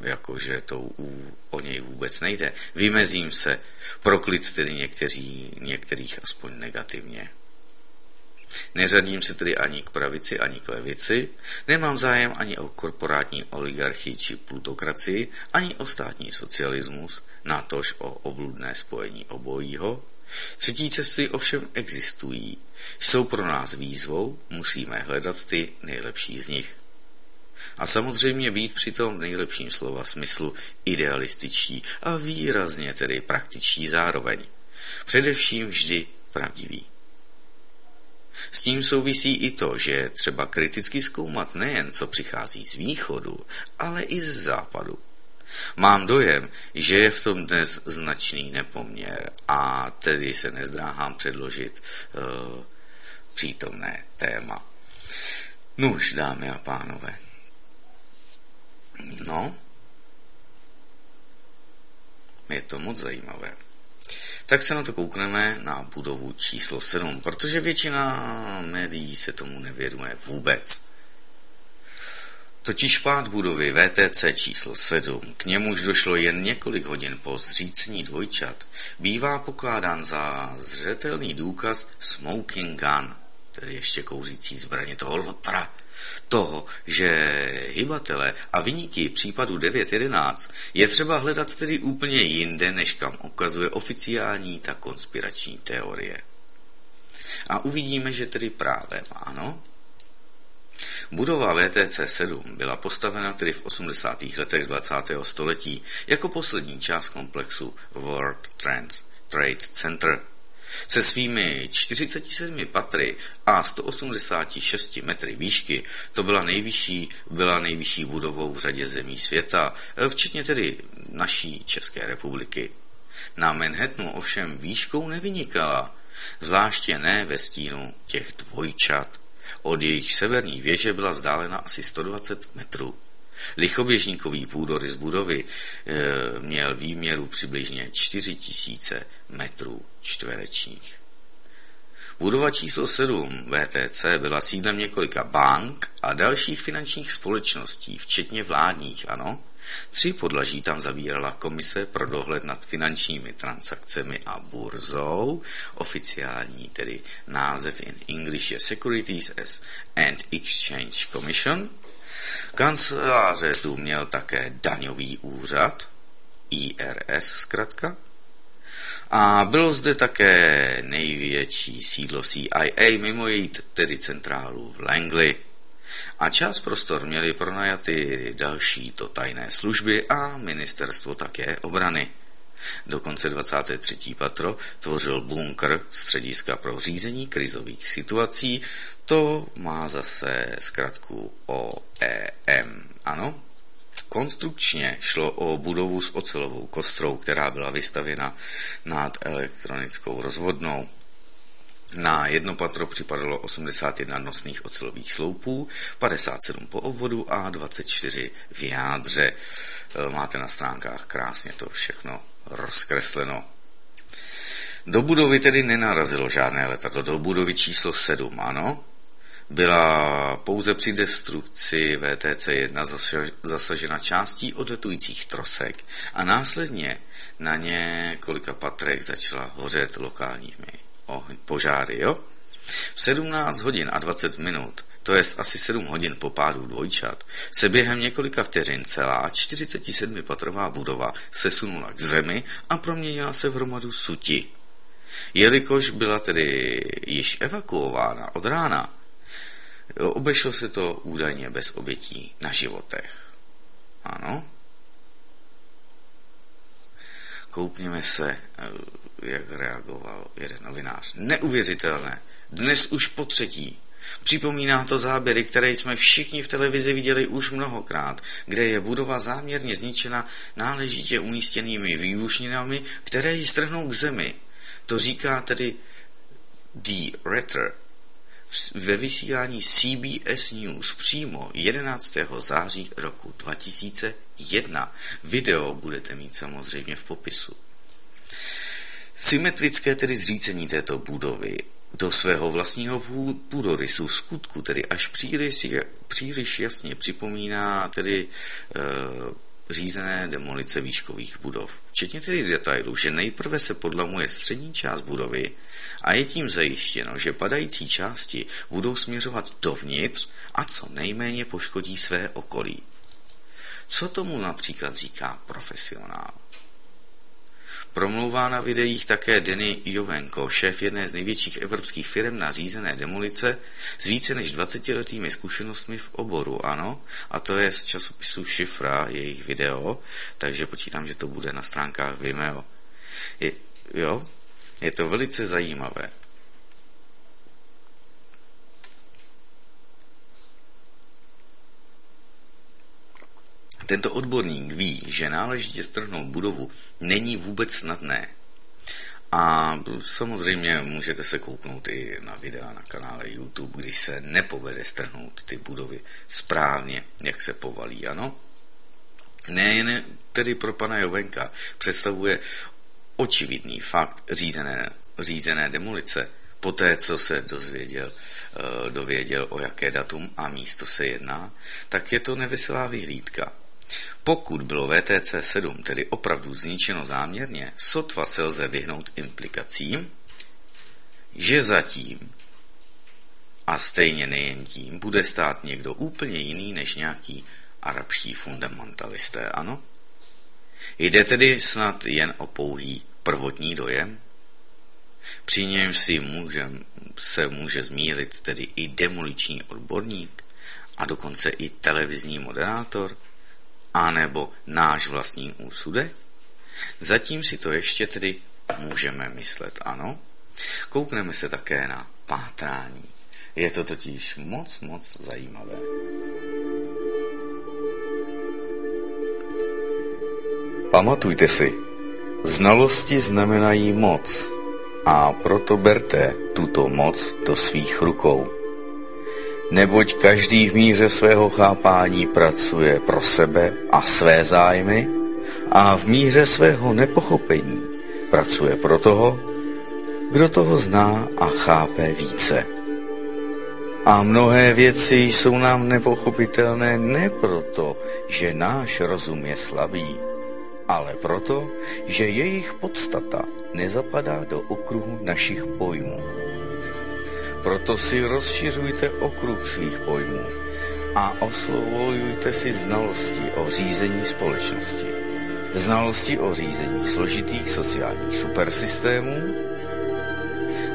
S4: jakože to u, o něj vůbec nejde. Vymezím se, proklit tedy někteří, některých aspoň negativně. Neřadím se tedy ani k pravici, ani k levici, nemám zájem ani o korporátní oligarchii či plutokracii, ani o státní socialismus, natož o obludné spojení obojího. Třetí cesty ovšem existují. Jsou pro nás výzvou, musíme hledat ty nejlepší z nich a samozřejmě být přitom v nejlepším slova smyslu idealističtí a výrazně tedy praktičtí zároveň. Především vždy pravdivý. S tím souvisí i to, že třeba kriticky zkoumat nejen, co přichází z východu, ale i z západu. Mám dojem, že je v tom dnes značný nepoměr a tedy se nezdráhám předložit uh, přítomné téma. Nuž, dámy a pánové, No, je to moc zajímavé. Tak se na to koukneme na budovu číslo 7, protože většina médií se tomu nevěnuje vůbec. Totiž pád budovy VTC číslo 7, k němuž došlo jen několik hodin po zřícení dvojčat, bývá pokládán za zřetelný důkaz smoking gun, tedy ještě kouřící zbraně toho lotra, toho, že hybatele a vyníky případu 9.11 je třeba hledat tedy úplně jinde, než kam ukazuje oficiální ta konspirační teorie. A uvidíme, že tedy právě ano. Budova VTC-7 byla postavena tedy v 80. letech 20. století jako poslední část komplexu World Trans Trade Center. Se svými 47 patry a 186 metry výšky to byla nejvyšší, byla nejvyšší budovou v řadě zemí světa, včetně tedy naší České republiky. Na Manhattanu ovšem výškou nevynikala, zvláště ne ve stínu těch dvojčat. Od jejich severní věže byla vzdálena asi 120 metrů. Lichoběžníkový půdorys budovy e, měl výměru přibližně 4000 metrů čtverečních. Budova číslo 7 VTC byla sídlem několika bank a dalších finančních společností, včetně vládních, ano. Tři podlaží tam zavírala Komise pro dohled nad finančními transakcemi a burzou. Oficiální tedy název in English je Securities and Exchange Commission. Kanceláře tu měl také daňový úřad, IRS zkrátka, a bylo zde také největší sídlo CIA, mimo její tedy centrálu v Langley. A část prostor měly pronajaty další to tajné služby a ministerstvo také obrany. Dokonce 23. patro tvořil bunkr střediska pro řízení krizových situací, to má zase zkratku OEM. Ano, Konstrukčně šlo o budovu s ocelovou kostrou, která byla vystavěna nad elektronickou rozvodnou. Na jedno patro připadalo 81 nosných ocelových sloupů, 57 po obvodu a 24 v jádře. Máte na stránkách krásně to všechno rozkresleno. Do budovy tedy nenarazilo žádné letadlo, do budovy číslo 7, ano, byla pouze při destrukci VTC-1 zasažena částí odletujících trosek a následně na několika patrech začala hořet lokálními požáry. Jo? V 17 hodin a 20 minut, to je asi 7 hodin po pádu dvojčat, se během několika vteřin celá 47-patrová budova sesunula k zemi a proměnila se v hromadu suti. Jelikož byla tedy již evakuována od rána, Obešlo se to údajně bez obětí na životech. Ano. Koukněme se, eh, jak reagoval jeden novinář. Neuvěřitelné. Dnes už po třetí. Připomíná to záběry, které jsme všichni v televizi viděli už mnohokrát, kde je budova záměrně zničena náležitě umístěnými výbušninami, které ji strhnou k zemi. To říká tedy The Retter, ve vysílání CBS News přímo 11. září roku 2001. Video budete mít samozřejmě v popisu. Symetrické tedy zřícení této budovy do svého vlastního půdorysu v skutku, tedy až příliš, příliš jasně připomíná tedy e, řízené demolice výškových budov. Včetně tedy detailu, že nejprve se podlamuje střední část budovy a je tím zajištěno, že padající části budou směřovat dovnitř a co nejméně poškodí své okolí. Co tomu například říká profesionál? Promlouvá na videích také Denny Jovenko, šéf jedné z největších evropských firm na řízené demolice s více než 20-letými zkušenostmi v oboru, ano, a to je z časopisu Šifra, jejich video, takže počítám, že to bude na stránkách Vimeo. Je, jo, je to velice zajímavé. Tento odborník ví, že náležitě strhnout budovu není vůbec snadné. A samozřejmě můžete se kouknout i na videa na kanále YouTube, když se nepovede strhnout ty budovy správně, jak se povalí, ano? Nejen tedy pro pana Jovenka představuje očividný fakt řízené, řízené demolice, poté co se dozvěděl, eh, dověděl, o jaké datum a místo se jedná, tak je to neveselá vyhlídka. Pokud bylo VTC 7 tedy opravdu zničeno záměrně, sotva se lze vyhnout implikacím, že zatím a stejně nejen tím bude stát někdo úplně jiný než nějaký arabští fundamentalisté, ano? Jde tedy snad jen o pouhý prvotní dojem? Při něm si můžem, se může zmílit tedy i demoliční odborník a dokonce i televizní moderátor? A nebo náš vlastní úsudek? Zatím si to ještě tedy můžeme myslet, ano. Koukneme se také na pátrání. Je to totiž moc, moc zajímavé. Pamatujte si, znalosti znamenají moc a proto berte tuto moc do svých rukou. Neboť každý v míře svého chápání pracuje pro sebe a své zájmy a v míře svého nepochopení pracuje pro toho, kdo toho zná a chápe více. A mnohé věci jsou nám nepochopitelné ne proto, že náš rozum je slabý, ale proto, že jejich podstata nezapadá do okruhu našich pojmů. Proto si rozšiřujte okruh svých pojmů a oslovujte si znalosti o řízení společnosti. Znalosti o řízení složitých sociálních supersystémů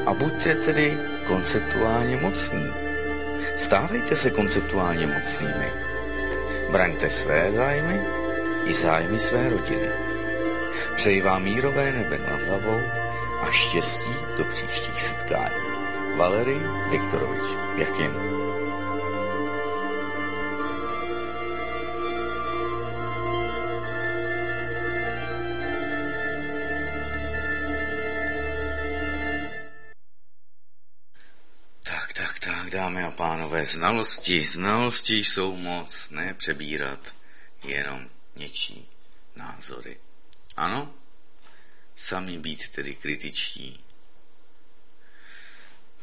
S4: a buďte tedy konceptuálně mocní. Stávejte se konceptuálně mocnými. Braňte své zájmy i zájmy své rodiny. Přeji vám mírové nebe nad hlavou a štěstí do příštích setkání. Valery Viktorovič Jakin. Tak, tak, tak, dámy a pánové, znalosti, znalosti jsou moc, ne přebírat jenom něčí názory. Ano, sami být tedy kritičtí.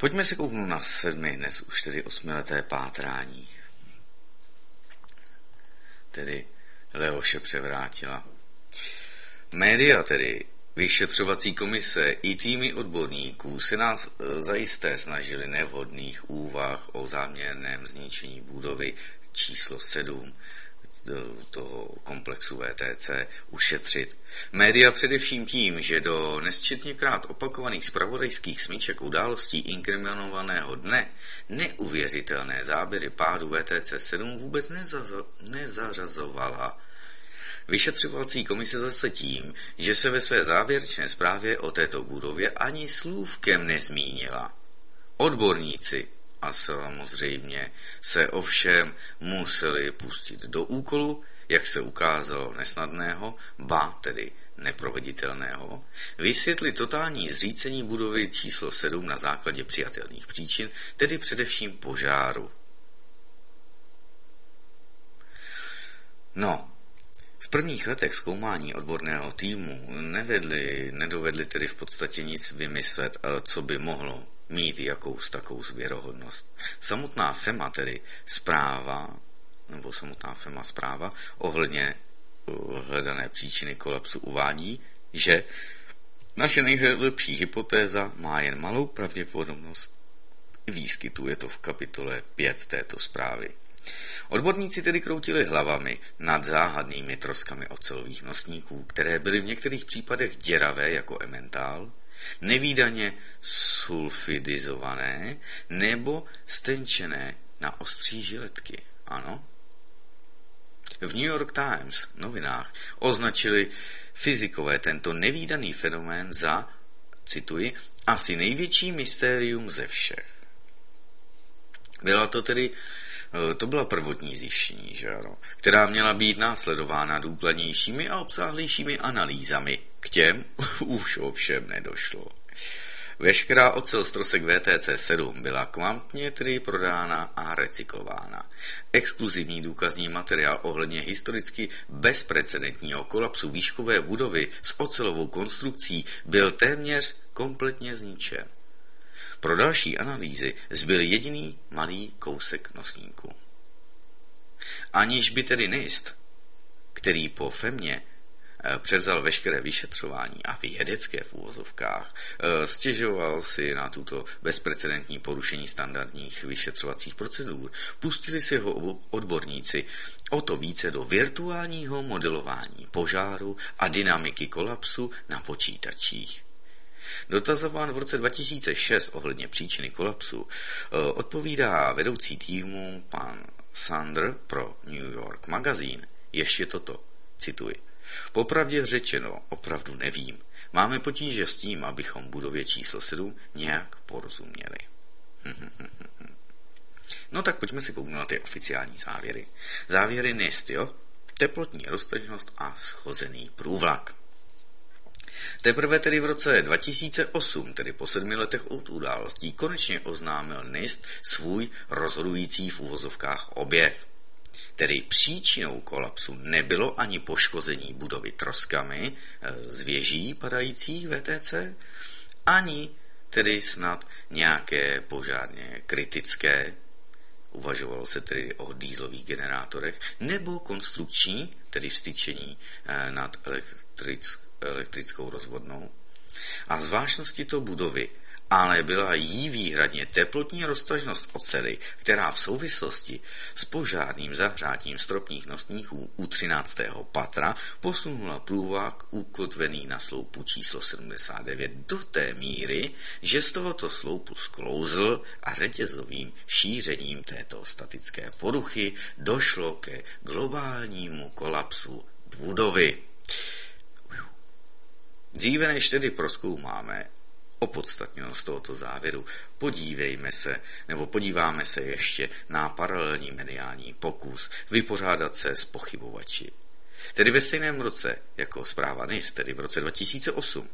S4: Pojďme se kouknout na sedmi, dnes už tedy osmileté pátrání. Tedy Leoše převrátila. Média tedy, vyšetřovací komise i týmy odborníků se nás e, zajisté snažili nevhodných úvah o záměrném zničení budovy číslo 7 toho komplexu VTC ušetřit. Média především tím, že do nesčetněkrát opakovaných spravodajských smíček událostí inkriminovaného dne neuvěřitelné záběry pádu VTC 7 vůbec nezazo- nezařazovala. Vyšetřovací komise zase tím, že se ve své závěrečné zprávě o této budově ani slůvkem nezmínila. Odborníci a samozřejmě se ovšem museli pustit do úkolu, jak se ukázalo nesnadného, ba tedy neproveditelného, vysvětlit totální zřícení budovy číslo 7 na základě přijatelných příčin, tedy především požáru. No, v prvních letech zkoumání odborného týmu nevedli, nedovedli tedy v podstatě nic vymyslet, co by mohlo mít jakous takovou zvěrohodnost. Samotná FEMA, tedy zpráva, nebo samotná FEMA zpráva ohledně hledané příčiny kolapsu uvádí, že naše nejlepší hypotéza má jen malou pravděpodobnost výskytu. Je to v kapitole 5 této zprávy. Odborníci tedy kroutili hlavami nad záhadnými troskami ocelových nosníků, které byly v některých případech děravé jako ementál, nevýdaně sulfidizované nebo stenčené na ostří žiletky. Ano? V New York Times novinách označili fyzikové tento nevýdaný fenomén za, cituji, asi největší mystérium ze všech. Byla to tedy to byla prvotní zjištění, že ano, která měla být následována důkladnějšími a obsáhlejšími analýzami. K těm <laughs> už ovšem nedošlo. Veškerá ocel z trosek VTC-7 byla kvantně tedy prodána a recyklována. Exkluzivní důkazní materiál ohledně historicky bezprecedentního kolapsu výškové budovy s ocelovou konstrukcí byl téměř kompletně zničen. Pro další analýzy zbyl jediný malý kousek nosníku. Aniž by tedy NIST, který po FEMě eh, převzal veškeré vyšetřování a vědecké v úvozovkách, eh, stěžoval si na tuto bezprecedentní porušení standardních vyšetřovacích procedur. Pustili si ho odborníci o to více do virtuálního modelování požáru a dynamiky kolapsu na počítačích. Dotazován v roce 2006 ohledně příčiny kolapsu, eh, odpovídá vedoucí týmu pan Sander pro New York Magazine ještě toto, cituji. Popravdě řečeno, opravdu nevím. Máme potíže s tím, abychom budově číslo 7 nějak porozuměli. <laughs> no tak pojďme si kouknout ty oficiální závěry. Závěry NIST, jo? Teplotní roztažnost a schozený průvlak. Teprve tedy v roce 2008, tedy po sedmi letech od událostí, konečně oznámil NIST svůj rozhodující v úvozovkách objev. Tedy příčinou kolapsu nebylo ani poškození budovy troskami eh, z věží padajících VTC, ani tedy snad nějaké požárně kritické, uvažovalo se tedy o dýzlových generátorech, nebo konstrukční, tedy vstyčení eh, nad elektric, elektrickou rozvodnou. A zvláštnosti to budovy ale byla jí výhradně teplotní roztažnost ocely, která v souvislosti s požárným zahřátím stropních nosníků u 13. patra posunula průvák ukotvený na sloupu číslo 79 do té míry, že z tohoto sloupu sklouzl a řetězovým šířením této statické poruchy došlo ke globálnímu kolapsu budovy. Dříve než tedy proskoumáme opodstatněnost tohoto závěru, podívejme se, nebo podíváme se ještě na paralelní mediální pokus vypořádat se s pochybovači. Tedy ve stejném roce jako zpráva NIS, tedy v roce 2008,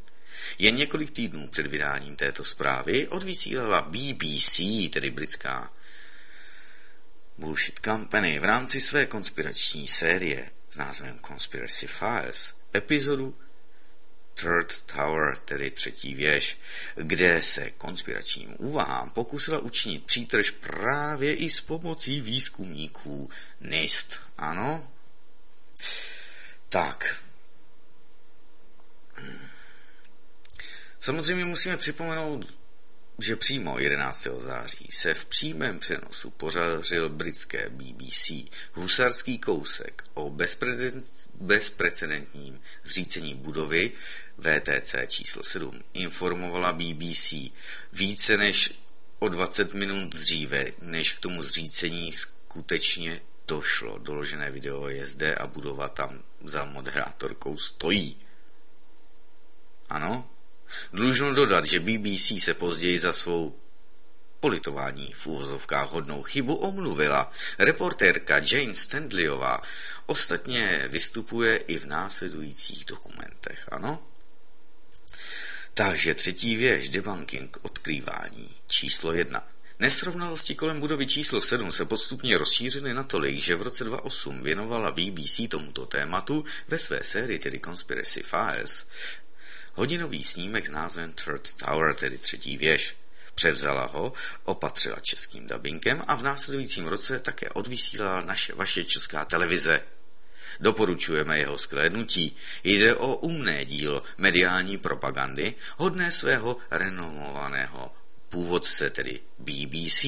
S4: jen několik týdnů před vydáním této zprávy odvysílala BBC, tedy britská Bullshit Company, v rámci své konspirační série s názvem Conspiracy Files epizodu Third Tower, tedy třetí věž, kde se konspiračním úvahám pokusila učinit přítrž právě i s pomocí výzkumníků NIST. Ano? Tak. Samozřejmě musíme připomenout, že přímo 11. září se v přímém přenosu pořadil britské BBC husarský kousek o bezprecedentním zřícení budovy VTC číslo 7 informovala BBC více než o 20 minut dříve, než k tomu zřícení skutečně došlo. Doložené video je zde a budova tam za moderátorkou stojí. Ano? Dlužno dodat, že BBC se později za svou politování v úvozovkách hodnou chybu omluvila. Reportérka Jane Stanleyová ostatně vystupuje i v následujících dokumentech, ano? Takže třetí věž, debunking, odkrývání, číslo jedna. Nesrovnalosti kolem budovy číslo 7 se postupně rozšířily natolik, že v roce 2008 věnovala BBC tomuto tématu ve své sérii, tedy Conspiracy Files, hodinový snímek s názvem Third Tower, tedy třetí věž. Převzala ho, opatřila českým dubbingem a v následujícím roce také odvysílala naše vaše česká televize. Doporučujeme jeho sklédnutí. Jde o umné dílo mediální propagandy, hodné svého renomovaného původce, tedy BBC.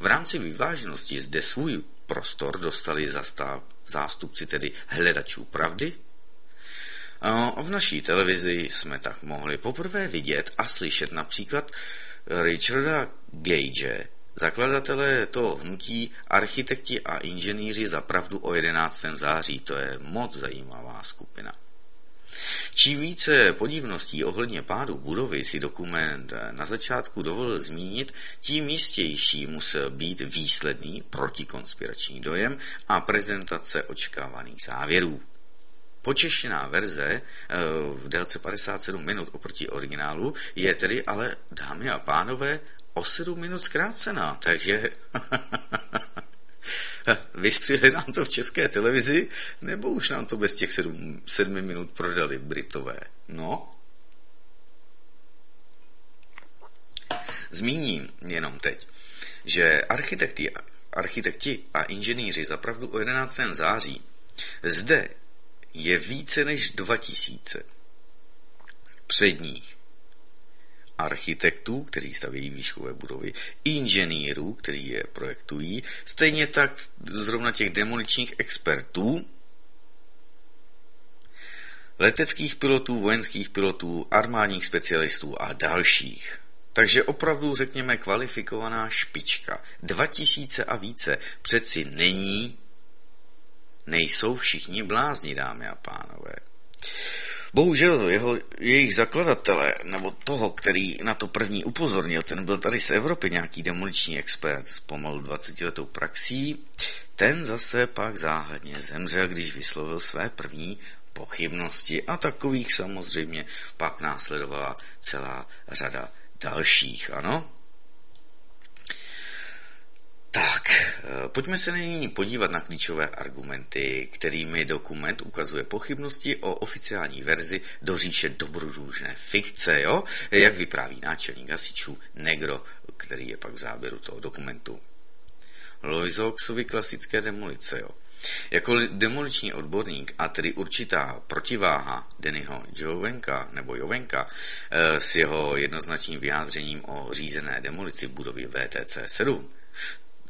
S4: V rámci vyváženosti zde svůj prostor dostali zástupci tedy hledačů pravdy. V naší televizi jsme tak mohli poprvé vidět a slyšet například Richarda Gage, Zakladatelé to hnutí, architekti a inženýři za pravdu o 11. září, to je moc zajímavá skupina. Čím více podivností ohledně pádu budovy si dokument na začátku dovolil zmínit, tím jistější musel být výsledný protikonspirační dojem a prezentace očekávaných závěrů. Počeštěná verze eh, v délce 57 minut oproti originálu je tedy ale, dámy a pánové, o 7 minut zkrácená, takže <laughs> vystřihli nám to v české televizi, nebo už nám to bez těch 7, 7 minut prodali Britové. No, Zmíním jenom teď, že architekti, architekti a inženýři zapravdu o 11. září zde je více než 2000 předních architektů, kteří staví výškové budovy, inženýrů, kteří je projektují, stejně tak zrovna těch demoličních expertů, leteckých pilotů, vojenských pilotů, armádních specialistů a dalších. Takže opravdu řekněme kvalifikovaná špička. 2000 a více přeci není, nejsou všichni blázni, dámy a pánové. Bohužel jeho, jejich zakladatele, nebo toho, který na to první upozornil, ten byl tady z Evropy nějaký demoliční expert s pomalu 20 letou praxí, ten zase pak záhadně zemřel, když vyslovil své první pochybnosti a takových samozřejmě pak následovala celá řada dalších, ano? Tak, eh, pojďme se nyní podívat na klíčové argumenty, kterými dokument ukazuje pochybnosti o oficiální verzi do říše dobrodružné fikce, jo? Jak vypráví náčelník hasičů Negro, který je pak v záběru toho dokumentu. Loizoxovi klasické demolice, jo? Jako demoliční odborník a tedy určitá protiváha Dennyho Jovenka nebo Jovenka eh, s jeho jednoznačným vyjádřením o řízené demolici budovy VTC 7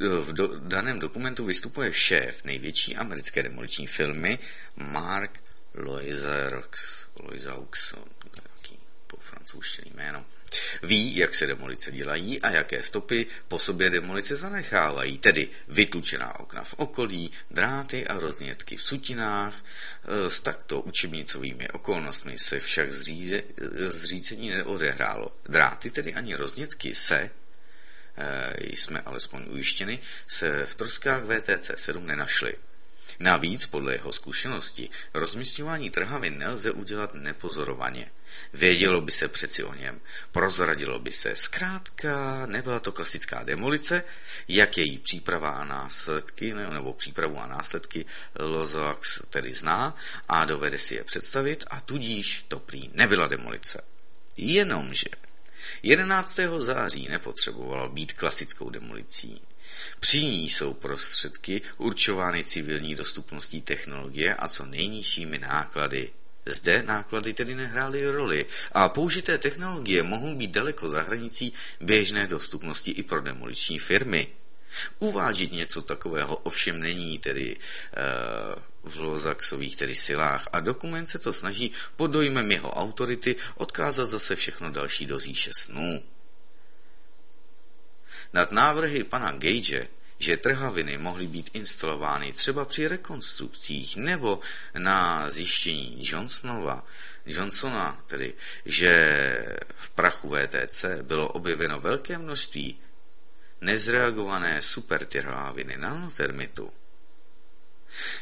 S4: v do, daném dokumentu vystupuje šéf největší americké demoliční filmy Mark Loisaux, Loisaux, nějaký po francouzštiný jméno. Ví, jak se demolice dělají a jaké stopy po sobě demolice zanechávají, tedy vytlučená okna v okolí, dráty a roznětky v sutinách. E, s takto učebnicovými okolnostmi se však zříze, zřícení neodehrálo. Dráty, tedy ani roznětky, se Eh, jsme alespoň ujištěni, se v troskách VTC 7 nenašly. Navíc, podle jeho zkušenosti, rozmístěvání trhavin nelze udělat nepozorovaně. Vědělo by se přeci o něm, prozradilo by se. Zkrátka, nebyla to klasická demolice, jak její příprava a následky, nebo přípravu a následky Lozoax tedy zná a dovede si je představit a tudíž to prý nebyla demolice. Jenomže 11. září nepotřebovala být klasickou demolicí. Při ní jsou prostředky určovány civilní dostupností technologie a co nejnižšími náklady. Zde náklady tedy nehrály roli a použité technologie mohou být daleko za hranicí běžné dostupnosti i pro demoliční firmy. Uvážit něco takového ovšem není tedy uh, v Lozaxových tedy silách a dokument se to snaží pod dojmem jeho autority odkázat zase všechno další do říše snů. Nad návrhy pana Gage, že trhaviny mohly být instalovány třeba při rekonstrukcích nebo na zjištění Johnsonova, Johnsona, tedy, že v prachu VTC bylo objeveno velké množství nezreagované supertrhaviny nanotermitu,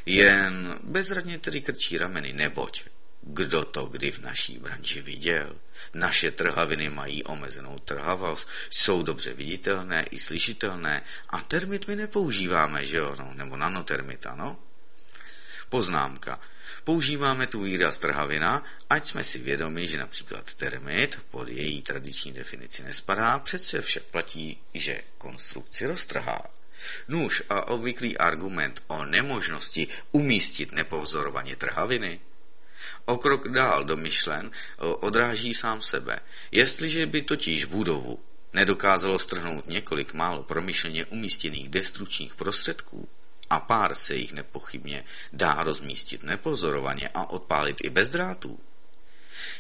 S4: jen bezradně tedy krčí rameny, neboť kdo to kdy v naší branži viděl? Naše trhaviny mají omezenou trhavost, jsou dobře viditelné i slyšitelné a termit my nepoužíváme, že jo, no, nebo nanotermit, ano? Poznámka. Používáme tu výraz trhavina, ať jsme si vědomi, že například termit pod její tradiční definici nespadá, přece však platí, že konstrukci roztrhá. Nůž a obvyklý argument o nemožnosti umístit nepozorovaně trhaviny o krok dál domyšlen odráží sám sebe. Jestliže by totiž budovu nedokázalo strhnout několik málo promyšleně umístěných destručních prostředků, a pár se jich nepochybně dá rozmístit nepozorovaně a odpálit i bez drátů.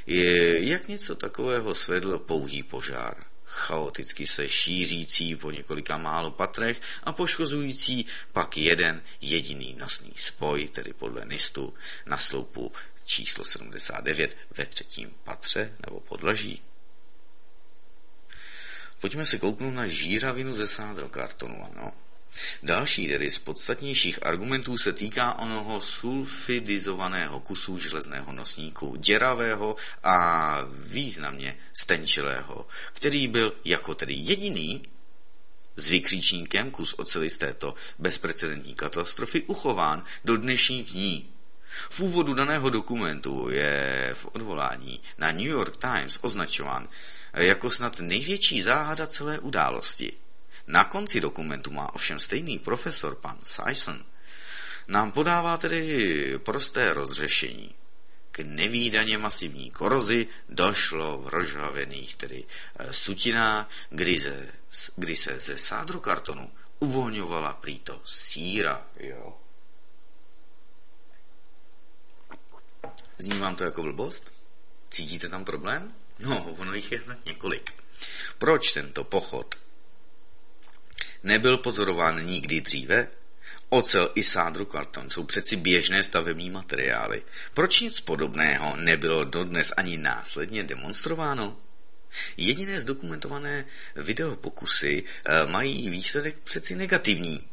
S4: Je, jak něco takového svedl pouhý požár chaoticky se šířící po několika málo patrech a poškozující pak jeden jediný nosný spoj, tedy podle NISTu, na sloupu číslo 79 ve třetím patře nebo podlaží. Pojďme se kouknout na žíravinu ze sádrokartonu, ano. Další tedy z podstatnějších argumentů se týká onoho sulfidizovaného kusu železného nosníku, děravého a významně stenčilého, který byl jako tedy jediný s vykříčníkem kus oceli z této bezprecedentní katastrofy uchován do dnešních dní. V úvodu daného dokumentu je v odvolání na New York Times označován jako snad největší záhada celé události – na konci dokumentu má ovšem stejný profesor, pan Sison, nám podává tedy prosté rozřešení. K nevýdaně masivní korozi došlo v rozžhavených tedy eh, sutinách, kdy, ze, kdy se ze sádru kartonu uvolňovala prýto síra. Jo. Zní vám to jako blbost? Cítíte tam problém? No, ono jich je několik. Proč tento pochod nebyl pozorován nikdy dříve? Ocel i sádru karton jsou přeci běžné stavební materiály. Proč nic podobného nebylo dodnes ani následně demonstrováno? Jediné zdokumentované videopokusy eh, mají výsledek přeci negativní.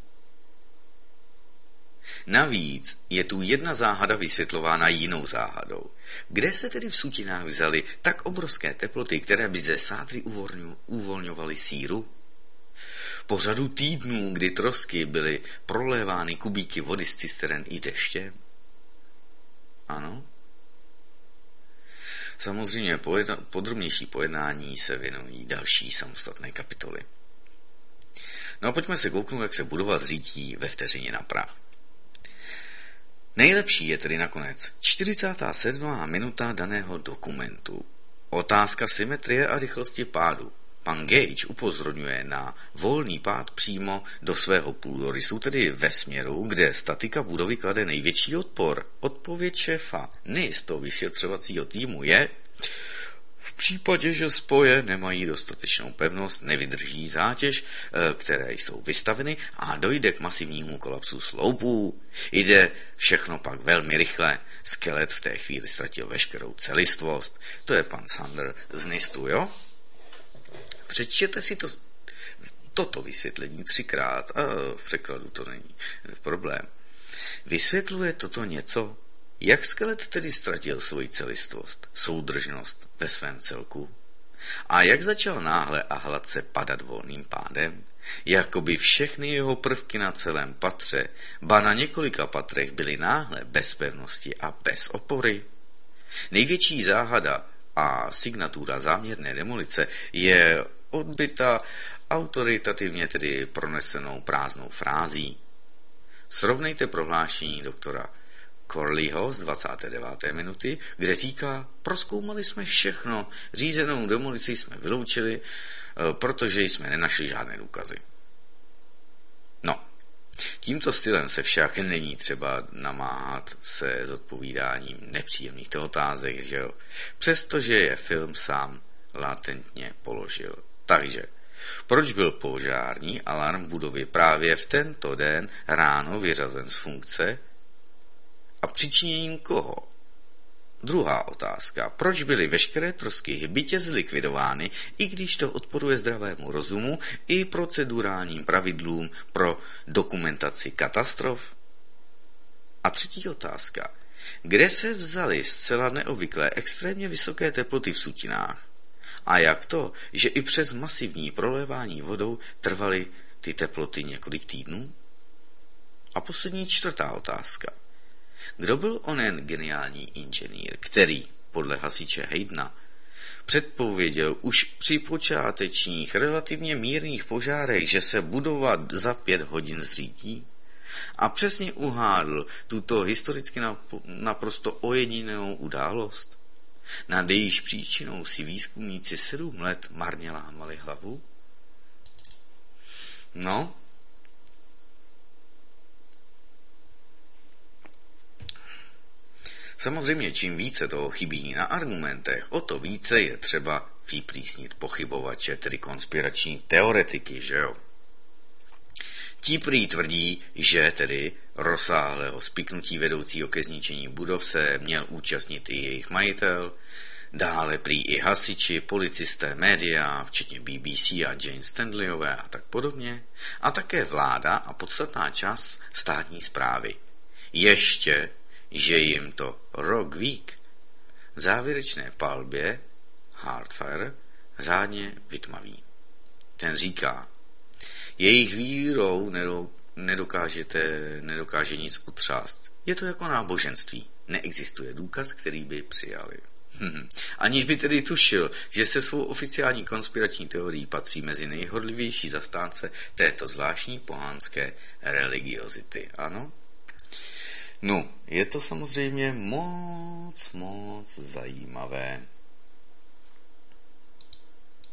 S4: Navíc je tu jedna záhada vysvětlována jinou záhadou. Kde se tedy v sutinách vzaly tak obrovské teploty, které by ze sádry uvolňovaly síru? Po řadu týdnů, kdy trosky byly prolévány kubíky vody z cisteren i deště? Ano. Samozřejmě podrobnější pojednání se věnují další samostatné kapitoly. No a pojďme se kouknout, jak se budova zřítí ve vteřině na prach. Nejlepší je tedy nakonec 47. minuta daného dokumentu. Otázka symetrie a rychlosti pádu. Pan Gage upozorňuje na volný pád přímo do svého půdorysu, tedy ve směru, kde statika budovy klade největší odpor. Odpověď šéfa NIS, toho vyšetřovacího týmu, je v případě, že spoje nemají dostatečnou pevnost, nevydrží zátěž, eh, které jsou vystaveny a dojde k masivnímu kolapsu sloupů. Jde všechno pak velmi rychle. Skelet v té chvíli ztratil veškerou celistvost. To je pan Sander z NISTu, jo? Přečtěte si to, toto vysvětlení třikrát a v překladu to není problém. Vysvětluje toto něco? Jak skelet tedy ztratil svoji celistvost, soudržnost ve svém celku? A jak začal náhle a hladce padat volným pádem? Jakoby všechny jeho prvky na celém patře, ba na několika patrech byly náhle bez pevnosti a bez opory? Největší záhada a signatura záměrné demolice je odbyta autoritativně tedy pronesenou prázdnou frází. Srovnejte prohlášení doktora Corleyho z 29. minuty, kde říká, proskoumali jsme všechno, řízenou demolici jsme vyloučili, eh, protože jsme nenašli žádné důkazy. No, tímto stylem se však není třeba namáhat se zodpovídáním nepříjemných otázek, že jo? Přestože je film sám latentně položil. Takže, proč byl požární alarm budovy právě v tento den ráno vyřazen z funkce a přičiněním koho? Druhá otázka. Proč byly veškeré trosky bytě zlikvidovány, i když to odporuje zdravému rozumu i procedurálním pravidlům pro dokumentaci katastrof? A třetí otázka. Kde se vzaly zcela neobvyklé extrémně vysoké teploty v sutinách? A jak to, že i přes masivní prolévání vodou trvaly ty teploty několik týdnů? A poslední čtvrtá otázka. Kdo byl onen geniální inženýr, který, podle hasiče Heidna, předpověděl už při počátečních relativně mírných požárech, že se budova za pět hodin zřítí? A přesně uhádl tuto historicky naprosto ojedinělou událost? Nad jejíž příčinou si výzkumníci sedm let marně lámali hlavu? No, Samozřejmě, čím více toho chybí na argumentech, o to více je třeba vyplísnit pochybovače, tedy konspirační teoretiky, že jo? Ti prý tvrdí, že tedy rozsáhlého spiknutí vedoucího ke zničení budov se měl účastnit i jejich majitel, dále prý i hasiči, policisté, média, včetně BBC a Jane Stanleyové a tak podobně, a také vláda a podstatná část státní zprávy. Ještě že jim to Rock Week v závěrečné palbě Hardfire řádně vytmaví. Ten říká, jejich vírou nedokážete, nedokáže nic utřást. Je to jako náboženství. Neexistuje důkaz, který by přijali. Aniž by tedy tušil, že se svou oficiální konspirační teorií patří mezi nejhodlivější zastánce této zvláštní pohánské religiozity. Ano? No, je to samozřejmě moc, moc zajímavé.